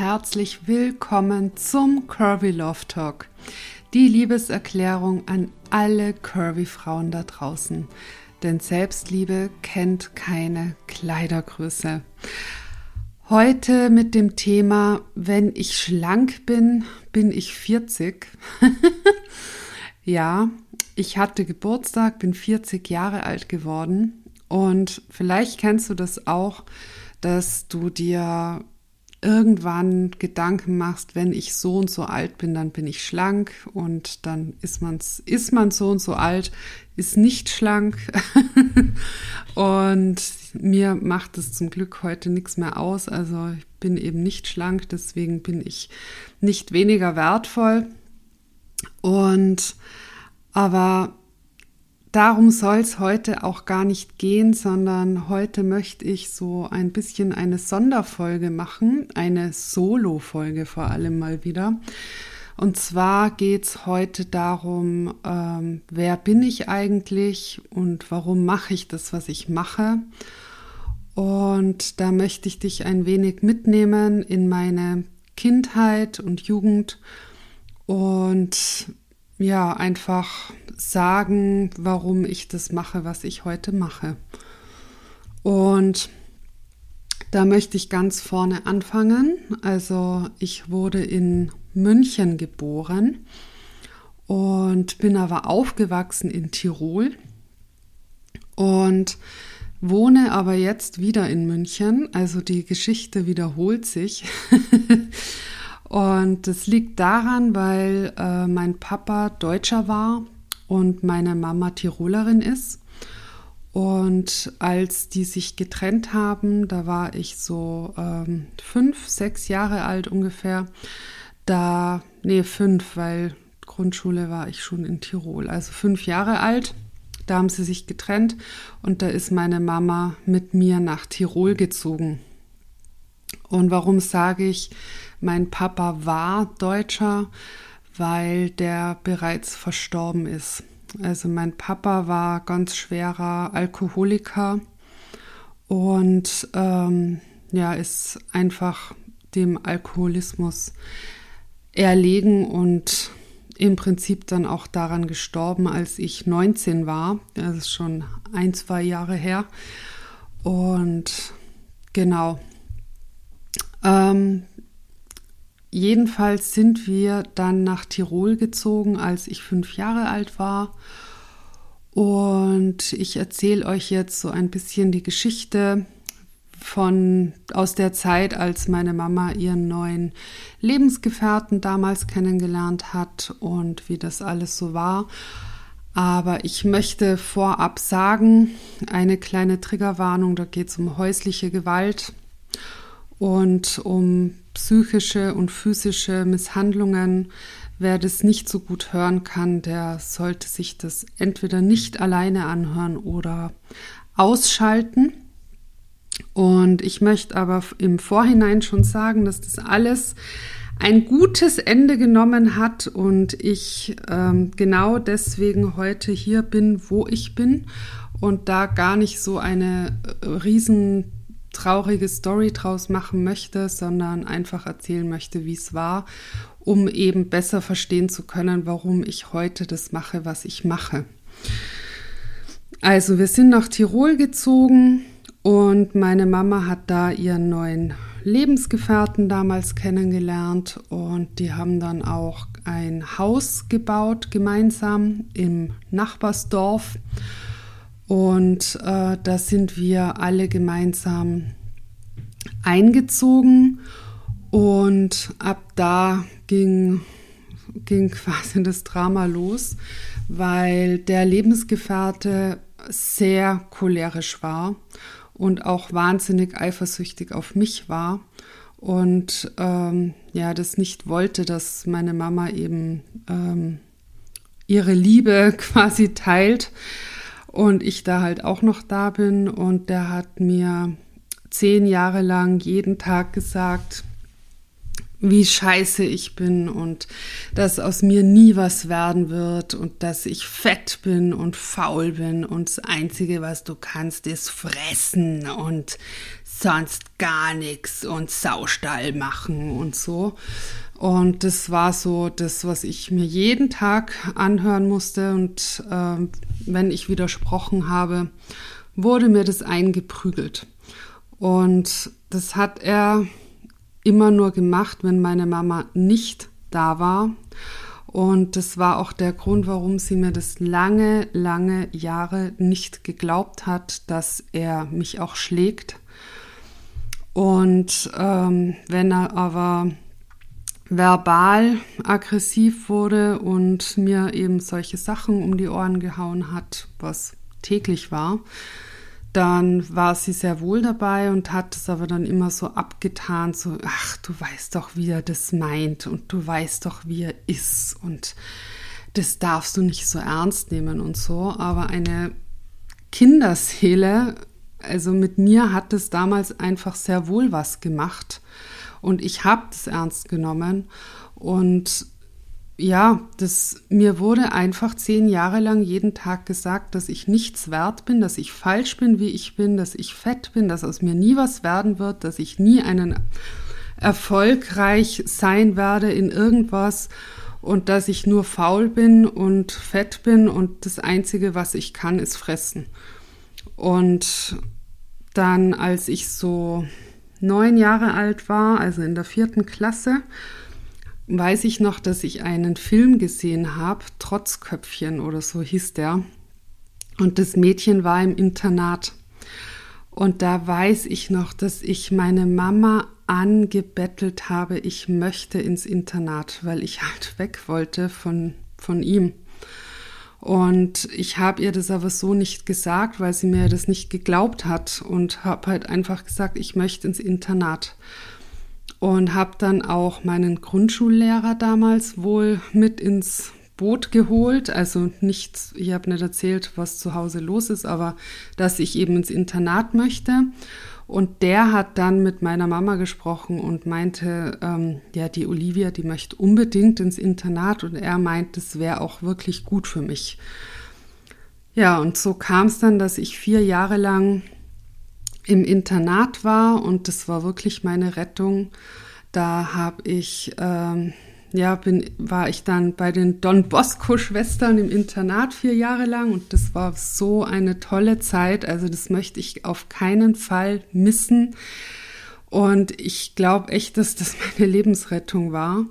herzlich willkommen zum Curvy Love Talk. Die Liebeserklärung an alle Curvy Frauen da draußen. Denn Selbstliebe kennt keine Kleidergröße. Heute mit dem Thema, wenn ich schlank bin, bin ich 40. ja, ich hatte Geburtstag, bin 40 Jahre alt geworden und vielleicht kennst du das auch, dass du dir irgendwann Gedanken machst, wenn ich so und so alt bin, dann bin ich schlank und dann ist man's, ist man so und so alt, ist nicht schlank. und mir macht es zum Glück heute nichts mehr aus. Also ich bin eben nicht schlank, deswegen bin ich nicht weniger wertvoll. Und aber Darum soll es heute auch gar nicht gehen, sondern heute möchte ich so ein bisschen eine Sonderfolge machen, eine Solo-Folge vor allem mal wieder. Und zwar geht es heute darum, ähm, wer bin ich eigentlich und warum mache ich das, was ich mache. Und da möchte ich dich ein wenig mitnehmen in meine Kindheit und Jugend und ja, einfach sagen, warum ich das mache, was ich heute mache. Und da möchte ich ganz vorne anfangen. Also ich wurde in München geboren und bin aber aufgewachsen in Tirol und wohne aber jetzt wieder in München. Also die Geschichte wiederholt sich. Und das liegt daran, weil äh, mein Papa Deutscher war und meine Mama Tirolerin ist. Und als die sich getrennt haben, da war ich so ähm, fünf, sechs Jahre alt ungefähr. Da, nee, fünf, weil Grundschule war ich schon in Tirol. Also fünf Jahre alt. Da haben sie sich getrennt und da ist meine Mama mit mir nach Tirol gezogen. Und warum sage ich, mein Papa war Deutscher, weil der bereits verstorben ist. Also mein Papa war ganz schwerer Alkoholiker und ähm, ja, ist einfach dem Alkoholismus erlegen und im Prinzip dann auch daran gestorben, als ich 19 war. Das ist schon ein, zwei Jahre her. Und genau. Ähm, Jedenfalls sind wir dann nach Tirol gezogen, als ich fünf Jahre alt war. Und ich erzähle euch jetzt so ein bisschen die Geschichte von aus der Zeit, als meine Mama ihren neuen Lebensgefährten damals kennengelernt hat und wie das alles so war. Aber ich möchte vorab sagen, eine kleine Triggerwarnung, da geht es um häusliche Gewalt und um psychische und physische Misshandlungen. Wer das nicht so gut hören kann, der sollte sich das entweder nicht alleine anhören oder ausschalten. Und ich möchte aber im Vorhinein schon sagen, dass das alles ein gutes Ende genommen hat und ich ähm, genau deswegen heute hier bin, wo ich bin und da gar nicht so eine äh, riesen traurige Story draus machen möchte, sondern einfach erzählen möchte, wie es war, um eben besser verstehen zu können, warum ich heute das mache, was ich mache. Also wir sind nach Tirol gezogen und meine Mama hat da ihren neuen Lebensgefährten damals kennengelernt und die haben dann auch ein Haus gebaut gemeinsam im Nachbarsdorf. Und äh, da sind wir alle gemeinsam eingezogen. Und ab da ging, ging quasi das Drama los, weil der Lebensgefährte sehr cholerisch war und auch wahnsinnig eifersüchtig auf mich war. Und ähm, ja, das nicht wollte, dass meine Mama eben ähm, ihre Liebe quasi teilt und ich da halt auch noch da bin. Und der hat mir zehn Jahre lang jeden Tag gesagt, wie scheiße ich bin und dass aus mir nie was werden wird und dass ich fett bin und faul bin. Und das Einzige, was du kannst, ist fressen. Und sonst gar nichts und Saustall machen und so. Und das war so das, was ich mir jeden Tag anhören musste. Und äh, wenn ich widersprochen habe, wurde mir das eingeprügelt. Und das hat er immer nur gemacht, wenn meine Mama nicht da war. Und das war auch der Grund, warum sie mir das lange, lange Jahre nicht geglaubt hat, dass er mich auch schlägt. Und ähm, wenn er aber verbal aggressiv wurde und mir eben solche Sachen um die Ohren gehauen hat, was täglich war, dann war sie sehr wohl dabei und hat es aber dann immer so abgetan, so, ach, du weißt doch, wie er das meint und du weißt doch, wie er ist und das darfst du nicht so ernst nehmen und so. Aber eine Kinderseele, also mit mir hat es damals einfach sehr wohl was gemacht und ich habe das ernst genommen. Und ja, das, mir wurde einfach zehn Jahre lang jeden Tag gesagt, dass ich nichts wert bin, dass ich falsch bin, wie ich bin, dass ich fett bin, dass aus mir nie was werden wird, dass ich nie einen erfolgreich sein werde in irgendwas und dass ich nur faul bin und fett bin und das Einzige, was ich kann, ist fressen. Und dann, als ich so neun Jahre alt war, also in der vierten Klasse, weiß ich noch, dass ich einen Film gesehen habe, Trotzköpfchen oder so hieß der. Und das Mädchen war im Internat. Und da weiß ich noch, dass ich meine Mama angebettelt habe, ich möchte ins Internat, weil ich halt weg wollte von, von ihm. Und ich habe ihr das aber so nicht gesagt, weil sie mir das nicht geglaubt hat und habe halt einfach gesagt, ich möchte ins Internat. Und habe dann auch meinen Grundschullehrer damals wohl mit ins Boot geholt. Also nichts, ich habe nicht erzählt, was zu Hause los ist, aber dass ich eben ins Internat möchte. Und der hat dann mit meiner Mama gesprochen und meinte, ähm, ja, die Olivia, die möchte unbedingt ins Internat und er meint, das wäre auch wirklich gut für mich. Ja, und so kam es dann, dass ich vier Jahre lang im Internat war und das war wirklich meine Rettung. Da habe ich ähm, ja, bin, war ich dann bei den Don Bosco-Schwestern im Internat vier Jahre lang und das war so eine tolle Zeit. Also das möchte ich auf keinen Fall missen. Und ich glaube echt, dass das meine Lebensrettung war.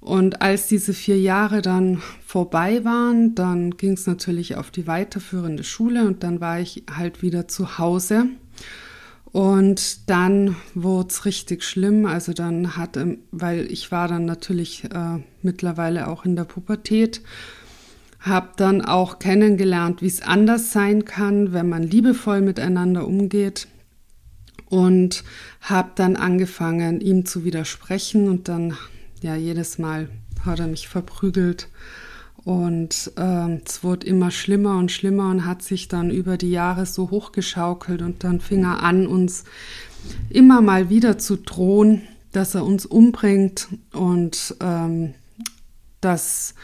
Und als diese vier Jahre dann vorbei waren, dann ging es natürlich auf die weiterführende Schule und dann war ich halt wieder zu Hause. Und dann wurde es richtig schlimm. Also dann hatte, weil ich war dann natürlich äh, mittlerweile auch in der Pubertät, habe dann auch kennengelernt, wie es anders sein kann, wenn man liebevoll miteinander umgeht. Und habe dann angefangen, ihm zu widersprechen. Und dann, ja, jedes Mal hat er mich verprügelt und äh, es wurde immer schlimmer und schlimmer und hat sich dann über die Jahre so hochgeschaukelt und dann fing er an, uns immer mal wieder zu drohen, dass er uns umbringt und ähm, dass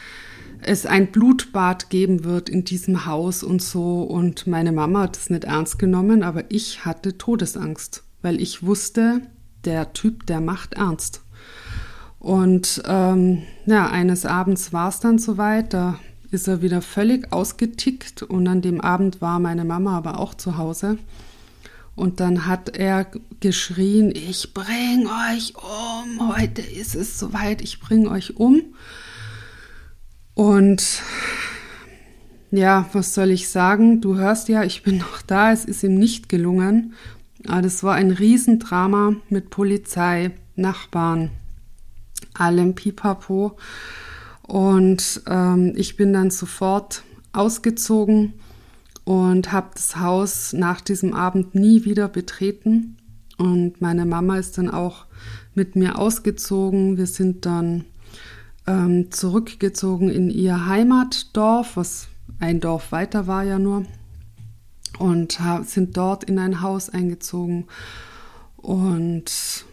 es ein Blutbad geben wird in diesem Haus und so. Und meine Mama hat es nicht ernst genommen, aber ich hatte Todesangst, weil ich wusste, der Typ, der macht ernst. Und ähm, ja, eines Abends war es dann soweit, da ist er wieder völlig ausgetickt und an dem Abend war meine Mama aber auch zu Hause. Und dann hat er geschrien, ich bring euch um, heute ist es soweit, ich bring euch um. Und ja, was soll ich sagen? Du hörst ja, ich bin noch da, es ist ihm nicht gelungen. Aber das war ein Riesendrama mit Polizei, Nachbarn, allem Pipapo. Und ähm, ich bin dann sofort ausgezogen und habe das Haus nach diesem Abend nie wieder betreten. Und meine Mama ist dann auch mit mir ausgezogen. Wir sind dann ähm, zurückgezogen in ihr Heimatdorf, was ein Dorf weiter war ja nur. Und sind dort in ein Haus eingezogen. Und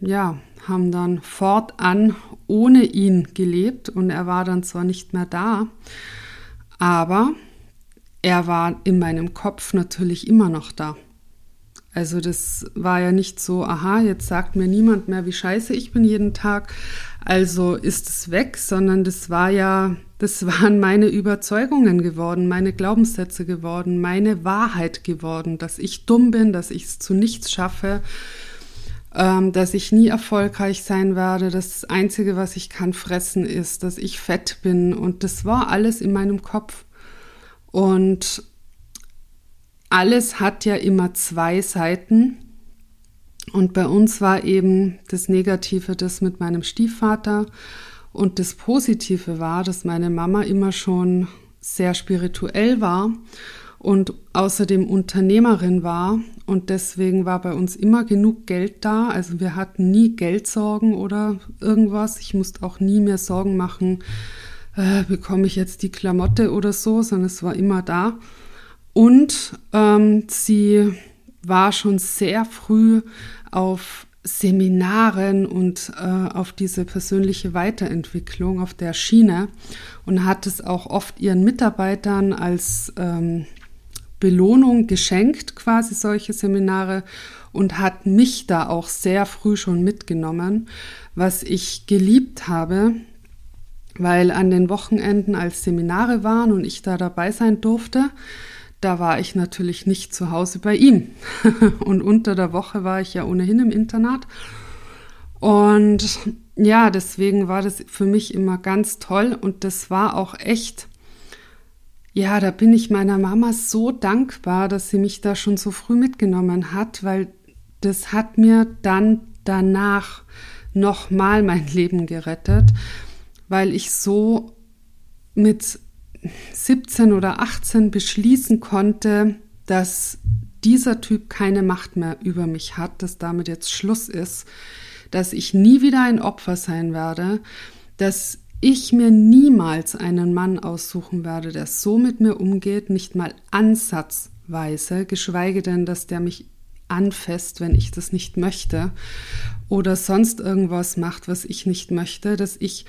ja, haben dann fortan ohne ihn gelebt und er war dann zwar nicht mehr da, aber er war in meinem Kopf natürlich immer noch da. Also das war ja nicht so, aha, jetzt sagt mir niemand mehr, wie scheiße ich bin jeden Tag, also ist es weg, sondern das war ja, das waren meine Überzeugungen geworden, meine Glaubenssätze geworden, meine Wahrheit geworden, dass ich dumm bin, dass ich es zu nichts schaffe, ähm, dass ich nie erfolgreich sein werde, das Einzige, was ich kann, fressen ist, dass ich fett bin und das war alles in meinem Kopf. Und alles hat ja immer zwei Seiten. Und bei uns war eben das Negative das mit meinem Stiefvater. Und das Positive war, dass meine Mama immer schon sehr spirituell war und außerdem Unternehmerin war. Und deswegen war bei uns immer genug Geld da. Also wir hatten nie Geldsorgen oder irgendwas. Ich musste auch nie mehr Sorgen machen, äh, bekomme ich jetzt die Klamotte oder so, sondern es war immer da. Und ähm, sie war schon sehr früh auf Seminaren und äh, auf diese persönliche Weiterentwicklung auf der Schiene und hat es auch oft ihren Mitarbeitern als ähm, Belohnung geschenkt, quasi solche Seminare und hat mich da auch sehr früh schon mitgenommen, was ich geliebt habe, weil an den Wochenenden als Seminare waren und ich da dabei sein durfte, da war ich natürlich nicht zu Hause bei ihm. und unter der Woche war ich ja ohnehin im Internat. Und ja, deswegen war das für mich immer ganz toll und das war auch echt, ja, da bin ich meiner Mama so dankbar, dass sie mich da schon so früh mitgenommen hat, weil das hat mir dann danach nochmal mein Leben gerettet, weil ich so mit 17 oder 18 beschließen konnte, dass dieser Typ keine Macht mehr über mich hat, dass damit jetzt Schluss ist, dass ich nie wieder ein Opfer sein werde, dass ich mir niemals einen Mann aussuchen werde, der so mit mir umgeht, nicht mal ansatzweise, geschweige denn, dass der mich anfasst, wenn ich das nicht möchte oder sonst irgendwas macht, was ich nicht möchte, dass ich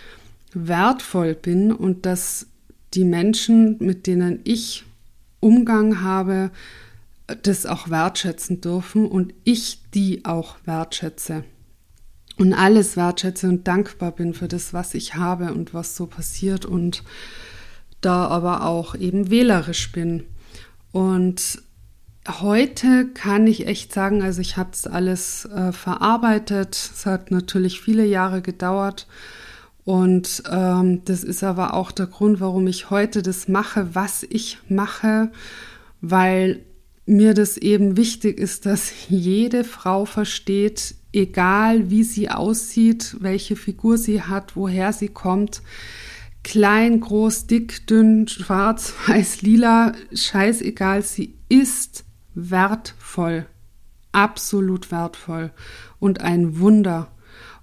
wertvoll bin und dass die Menschen, mit denen ich Umgang habe, das auch wertschätzen dürfen und ich die auch wertschätze und alles wertschätze und dankbar bin für das, was ich habe und was so passiert und da aber auch eben wählerisch bin. Und heute kann ich echt sagen, also ich habe es alles äh, verarbeitet. Es hat natürlich viele Jahre gedauert und ähm, das ist aber auch der Grund, warum ich heute das mache, was ich mache, weil mir das eben wichtig ist, dass jede Frau versteht, egal wie sie aussieht, welche Figur sie hat, woher sie kommt, klein, groß, dick, dünn, schwarz, weiß, lila, scheißegal, sie ist wertvoll, absolut wertvoll. Und ein Wunder.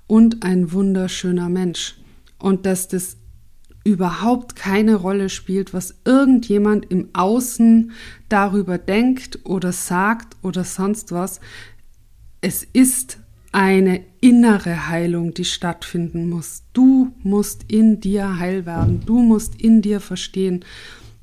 Und ein wunderschöner Mensch. Und dass das überhaupt keine Rolle spielt, was irgendjemand im Außen darüber denkt oder sagt oder sonst was. Es ist eine innere Heilung, die stattfinden muss. Du musst in dir heil werden. Du musst in dir verstehen,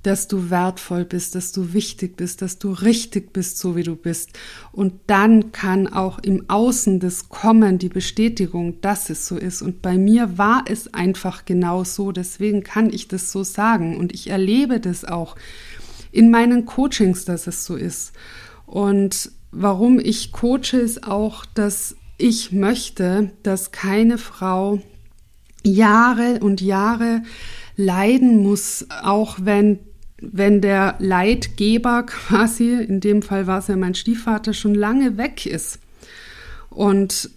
dass du wertvoll bist, dass du wichtig bist, dass du richtig bist, so wie du bist. Und dann kann auch im Außen das kommen, die Bestätigung, dass es so ist. Und bei mir war es einfach genau so. Deswegen kann ich das so sagen. Und ich erlebe das auch in meinen Coachings, dass es so ist. Und warum ich coache, ist auch, dass ich möchte, dass keine Frau Jahre und Jahre leiden muss, auch wenn wenn der Leitgeber quasi, in dem Fall war es ja mein Stiefvater, schon lange weg ist. Und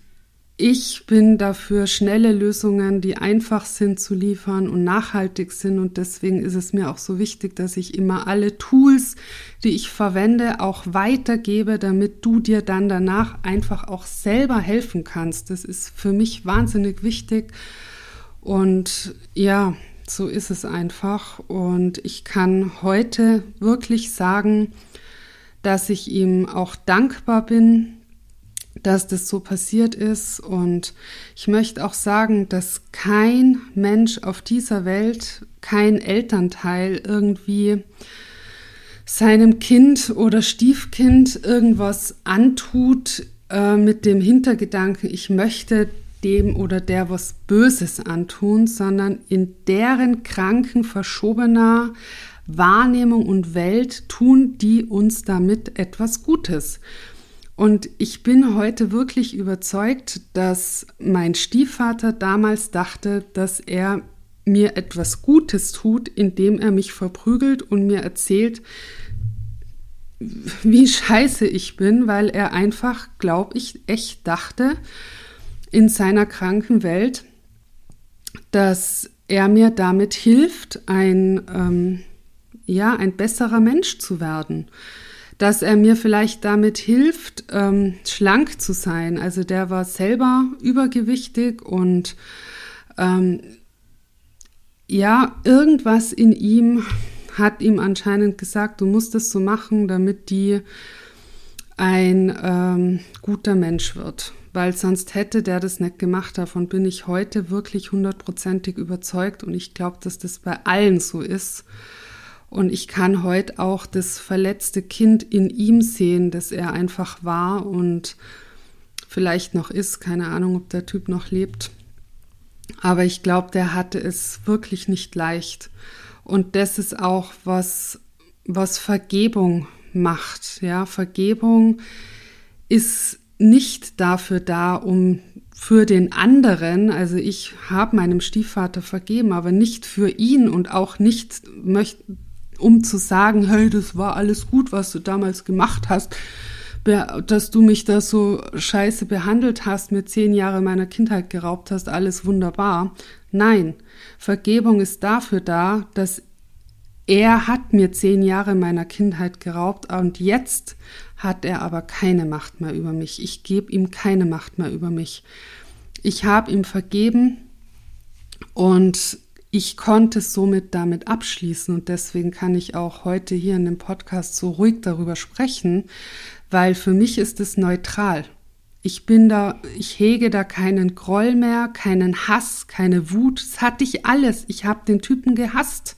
ich bin dafür, schnelle Lösungen, die einfach sind zu liefern und nachhaltig sind. Und deswegen ist es mir auch so wichtig, dass ich immer alle Tools, die ich verwende, auch weitergebe, damit du dir dann danach einfach auch selber helfen kannst. Das ist für mich wahnsinnig wichtig. Und ja, so ist es einfach. Und ich kann heute wirklich sagen, dass ich ihm auch dankbar bin, dass das so passiert ist. Und ich möchte auch sagen, dass kein Mensch auf dieser Welt, kein Elternteil irgendwie seinem Kind oder Stiefkind irgendwas antut äh, mit dem Hintergedanken, ich möchte dem oder der was Böses antun, sondern in deren kranken, verschobener Wahrnehmung und Welt tun die uns damit etwas Gutes. Und ich bin heute wirklich überzeugt, dass mein Stiefvater damals dachte, dass er mir etwas Gutes tut, indem er mich verprügelt und mir erzählt, wie scheiße ich bin, weil er einfach, glaube ich, echt dachte in seiner kranken Welt, dass er mir damit hilft, ein, ähm, ja, ein besserer Mensch zu werden. Dass er mir vielleicht damit hilft, ähm, schlank zu sein. Also der war selber übergewichtig und ähm, ja, irgendwas in ihm hat ihm anscheinend gesagt, du musst es so machen, damit die ein ähm, guter Mensch wird. Weil sonst hätte der das nicht gemacht. Davon bin ich heute wirklich hundertprozentig überzeugt und ich glaube, dass das bei allen so ist. Und ich kann heute auch das verletzte Kind in ihm sehen, das er einfach war und vielleicht noch ist. Keine Ahnung, ob der Typ noch lebt. Aber ich glaube, der hatte es wirklich nicht leicht. Und das ist auch was, was Vergebung macht. Ja, Vergebung ist nicht dafür da, um für den anderen, also ich habe meinem Stiefvater vergeben, aber nicht für ihn und auch nicht möcht, um zu sagen, hey, das war alles gut, was du damals gemacht hast, dass du mich da so scheiße behandelt hast, mir zehn Jahre meiner Kindheit geraubt hast, alles wunderbar. Nein, Vergebung ist dafür da, dass er hat mir zehn Jahre meiner Kindheit geraubt und jetzt hat er aber keine Macht mehr über mich. Ich gebe ihm keine Macht mehr über mich. Ich habe ihm vergeben und ich konnte somit damit abschließen und deswegen kann ich auch heute hier in dem Podcast so ruhig darüber sprechen, weil für mich ist es neutral. Ich bin da, ich hege da keinen Groll mehr, keinen Hass, keine Wut. Das hatte ich alles. Ich habe den Typen gehasst.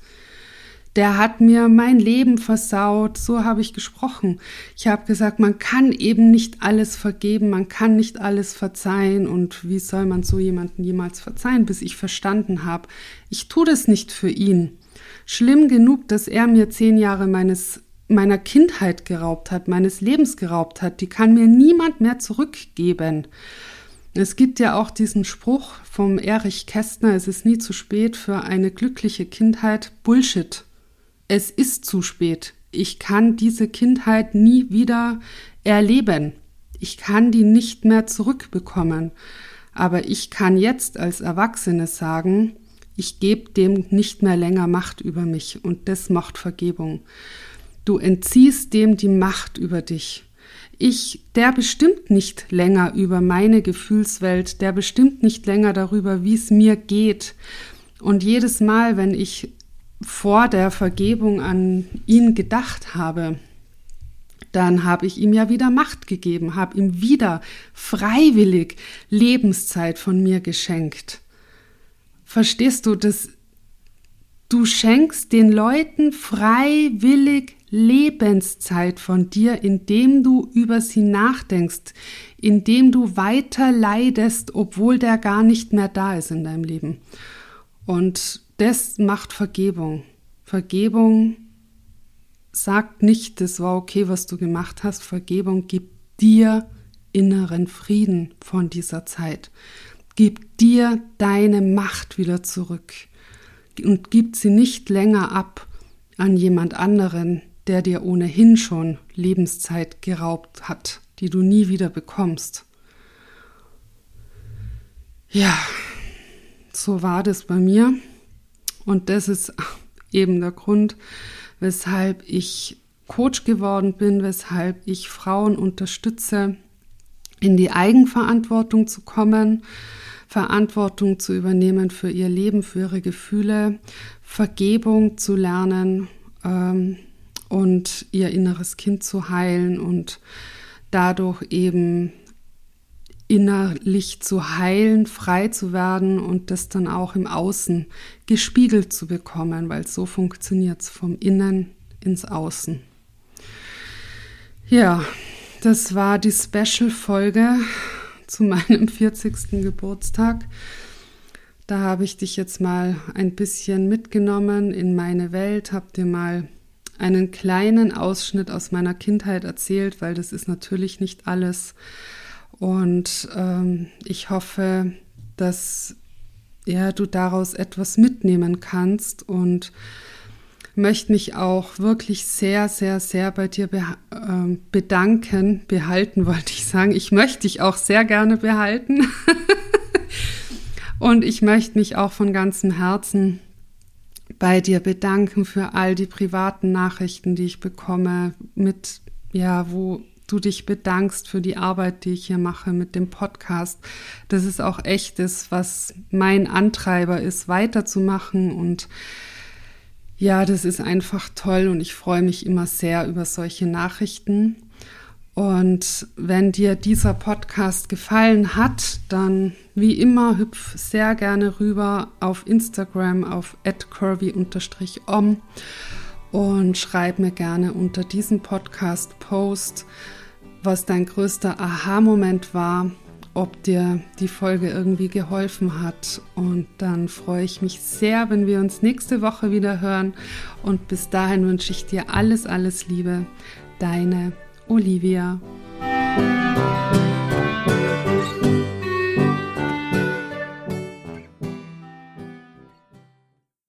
Der hat mir mein Leben versaut. So habe ich gesprochen. Ich habe gesagt, man kann eben nicht alles vergeben, man kann nicht alles verzeihen. Und wie soll man so jemanden jemals verzeihen, bis ich verstanden habe, ich tue das nicht für ihn. Schlimm genug, dass er mir zehn Jahre meines meiner Kindheit geraubt hat, meines Lebens geraubt hat, die kann mir niemand mehr zurückgeben. Es gibt ja auch diesen Spruch vom Erich Kästner, es ist nie zu spät für eine glückliche Kindheit. Bullshit. Es ist zu spät. Ich kann diese Kindheit nie wieder erleben. Ich kann die nicht mehr zurückbekommen. Aber ich kann jetzt als Erwachsene sagen, ich gebe dem nicht mehr länger Macht über mich und das macht Vergebung. Du entziehst dem die Macht über dich. Ich, der bestimmt nicht länger über meine Gefühlswelt, der bestimmt nicht länger darüber, wie es mir geht. Und jedes Mal, wenn ich vor der Vergebung an ihn gedacht habe, dann habe ich ihm ja wieder Macht gegeben, habe ihm wieder freiwillig Lebenszeit von mir geschenkt. Verstehst du, dass du schenkst den Leuten freiwillig Lebenszeit von dir, indem du über sie nachdenkst, indem du weiter leidest, obwohl der gar nicht mehr da ist in deinem Leben. Und das macht Vergebung. Vergebung sagt nicht, das war okay, was du gemacht hast. Vergebung gibt dir inneren Frieden von dieser Zeit. Gib dir deine Macht wieder zurück und gib sie nicht länger ab an jemand anderen, der dir ohnehin schon Lebenszeit geraubt hat, die du nie wieder bekommst. Ja, so war das bei mir. Und das ist eben der Grund, weshalb ich Coach geworden bin, weshalb ich Frauen unterstütze, in die Eigenverantwortung zu kommen, Verantwortung zu übernehmen für ihr Leben, für ihre Gefühle, Vergebung zu lernen, ähm, und ihr inneres Kind zu heilen und dadurch eben innerlich zu heilen, frei zu werden und das dann auch im Außen gespiegelt zu bekommen, weil so funktioniert es vom Innen ins Außen. Ja, das war die Special-Folge zu meinem 40. Geburtstag. Da habe ich dich jetzt mal ein bisschen mitgenommen in meine Welt, habe dir mal einen kleinen Ausschnitt aus meiner Kindheit erzählt, weil das ist natürlich nicht alles. Und ähm, ich hoffe, dass ja, du daraus etwas mitnehmen kannst und möchte mich auch wirklich sehr, sehr, sehr bei dir be äh, bedanken. Behalten wollte ich sagen. Ich möchte dich auch sehr gerne behalten. und ich möchte mich auch von ganzem Herzen bei dir bedanken für all die privaten Nachrichten, die ich bekomme, mit, ja, wo du dich bedankst für die Arbeit, die ich hier mache mit dem Podcast. Das ist auch echt das, was mein Antreiber ist, weiterzumachen und ja, das ist einfach toll und ich freue mich immer sehr über solche Nachrichten. Und wenn dir dieser Podcast gefallen hat, dann wie immer hüpf sehr gerne rüber auf Instagram auf curvy-om und schreib mir gerne unter diesem Podcast-Post, was dein größter Aha-Moment war ob dir die Folge irgendwie geholfen hat. Und dann freue ich mich sehr, wenn wir uns nächste Woche wieder hören. Und bis dahin wünsche ich dir alles, alles Liebe. Deine Olivia.